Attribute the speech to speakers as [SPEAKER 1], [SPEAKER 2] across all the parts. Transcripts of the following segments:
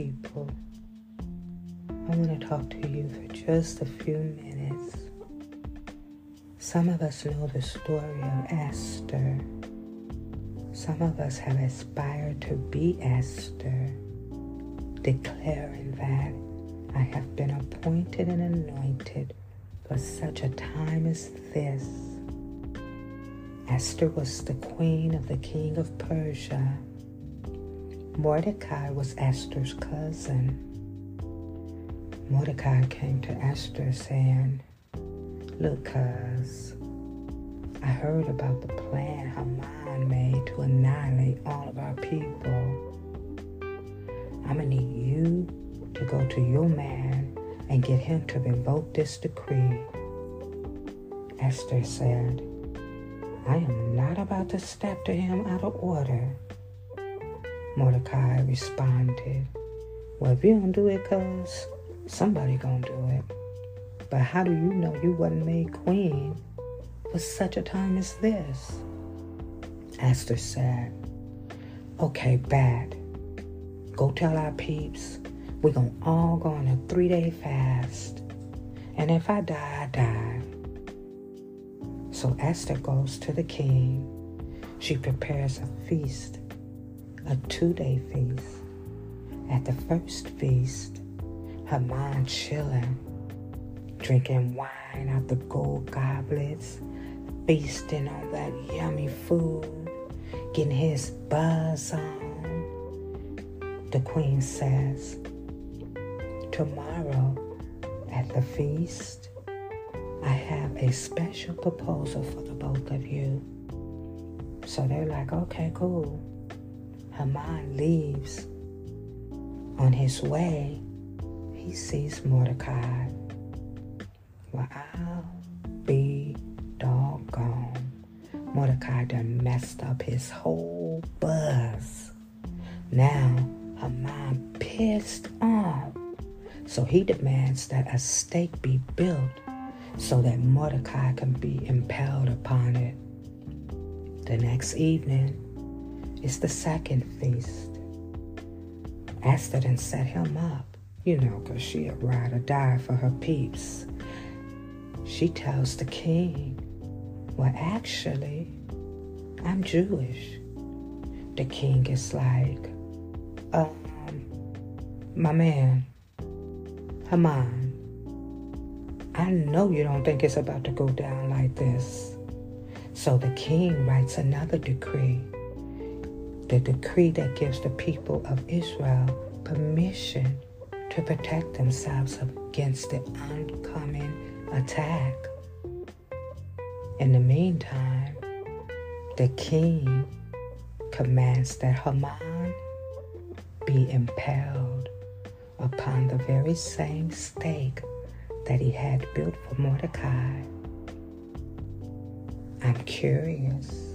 [SPEAKER 1] people. I want to talk to you for just a few minutes. Some of us know the story of Esther. Some of us have aspired to be Esther, declaring that I have been appointed and anointed for such a time as this. Esther was the queen of the king of Persia. Mordecai was Esther's cousin. Mordecai came to Esther saying, Look, cuz, I heard about the plan Haman made to annihilate all of our people. I'm to need you to go to your man and get him to revoke this decree. Esther said, I am not about to step to him out of order. Mordecai responded, Well, if you don't do it, cuz somebody gonna do it. But how do you know you wasn't made queen for such a time as this? Esther said, Okay, bad. Go tell our peeps we're gonna all go on a three day fast. And if I die, I die. So Esther goes to the king. She prepares a feast, a two day feast. At the first feast, her mind chilling, drinking wine out the gold goblets, feasting on that yummy food, getting his buzz on. The queen says, Tomorrow at the feast, I have a special proposal for the both of you. So they're like, okay, cool. Haman leaves. On his way, he sees Mordecai. Well, I'll be doggone. Mordecai done messed up his whole buzz. Now, Haman pissed off. So he demands that a stake be built so that Mordecai can be impaled upon it. The next evening is the second feast. Esther then set him up, you know, because she a ride or die for her peeps. She tells the king, well, actually, I'm Jewish. The king is like, um, my man, Haman, I know you don't think it's about to go down like this. So the king writes another decree, the decree that gives the people of Israel permission to protect themselves against the oncoming attack. In the meantime, the king commands that Haman be impaled upon the very same stake that he had built for Mordecai. I'm curious.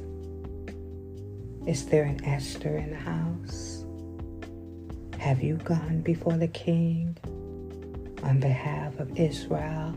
[SPEAKER 1] Is there an Esther in the house? Have you gone before the king on behalf of Israel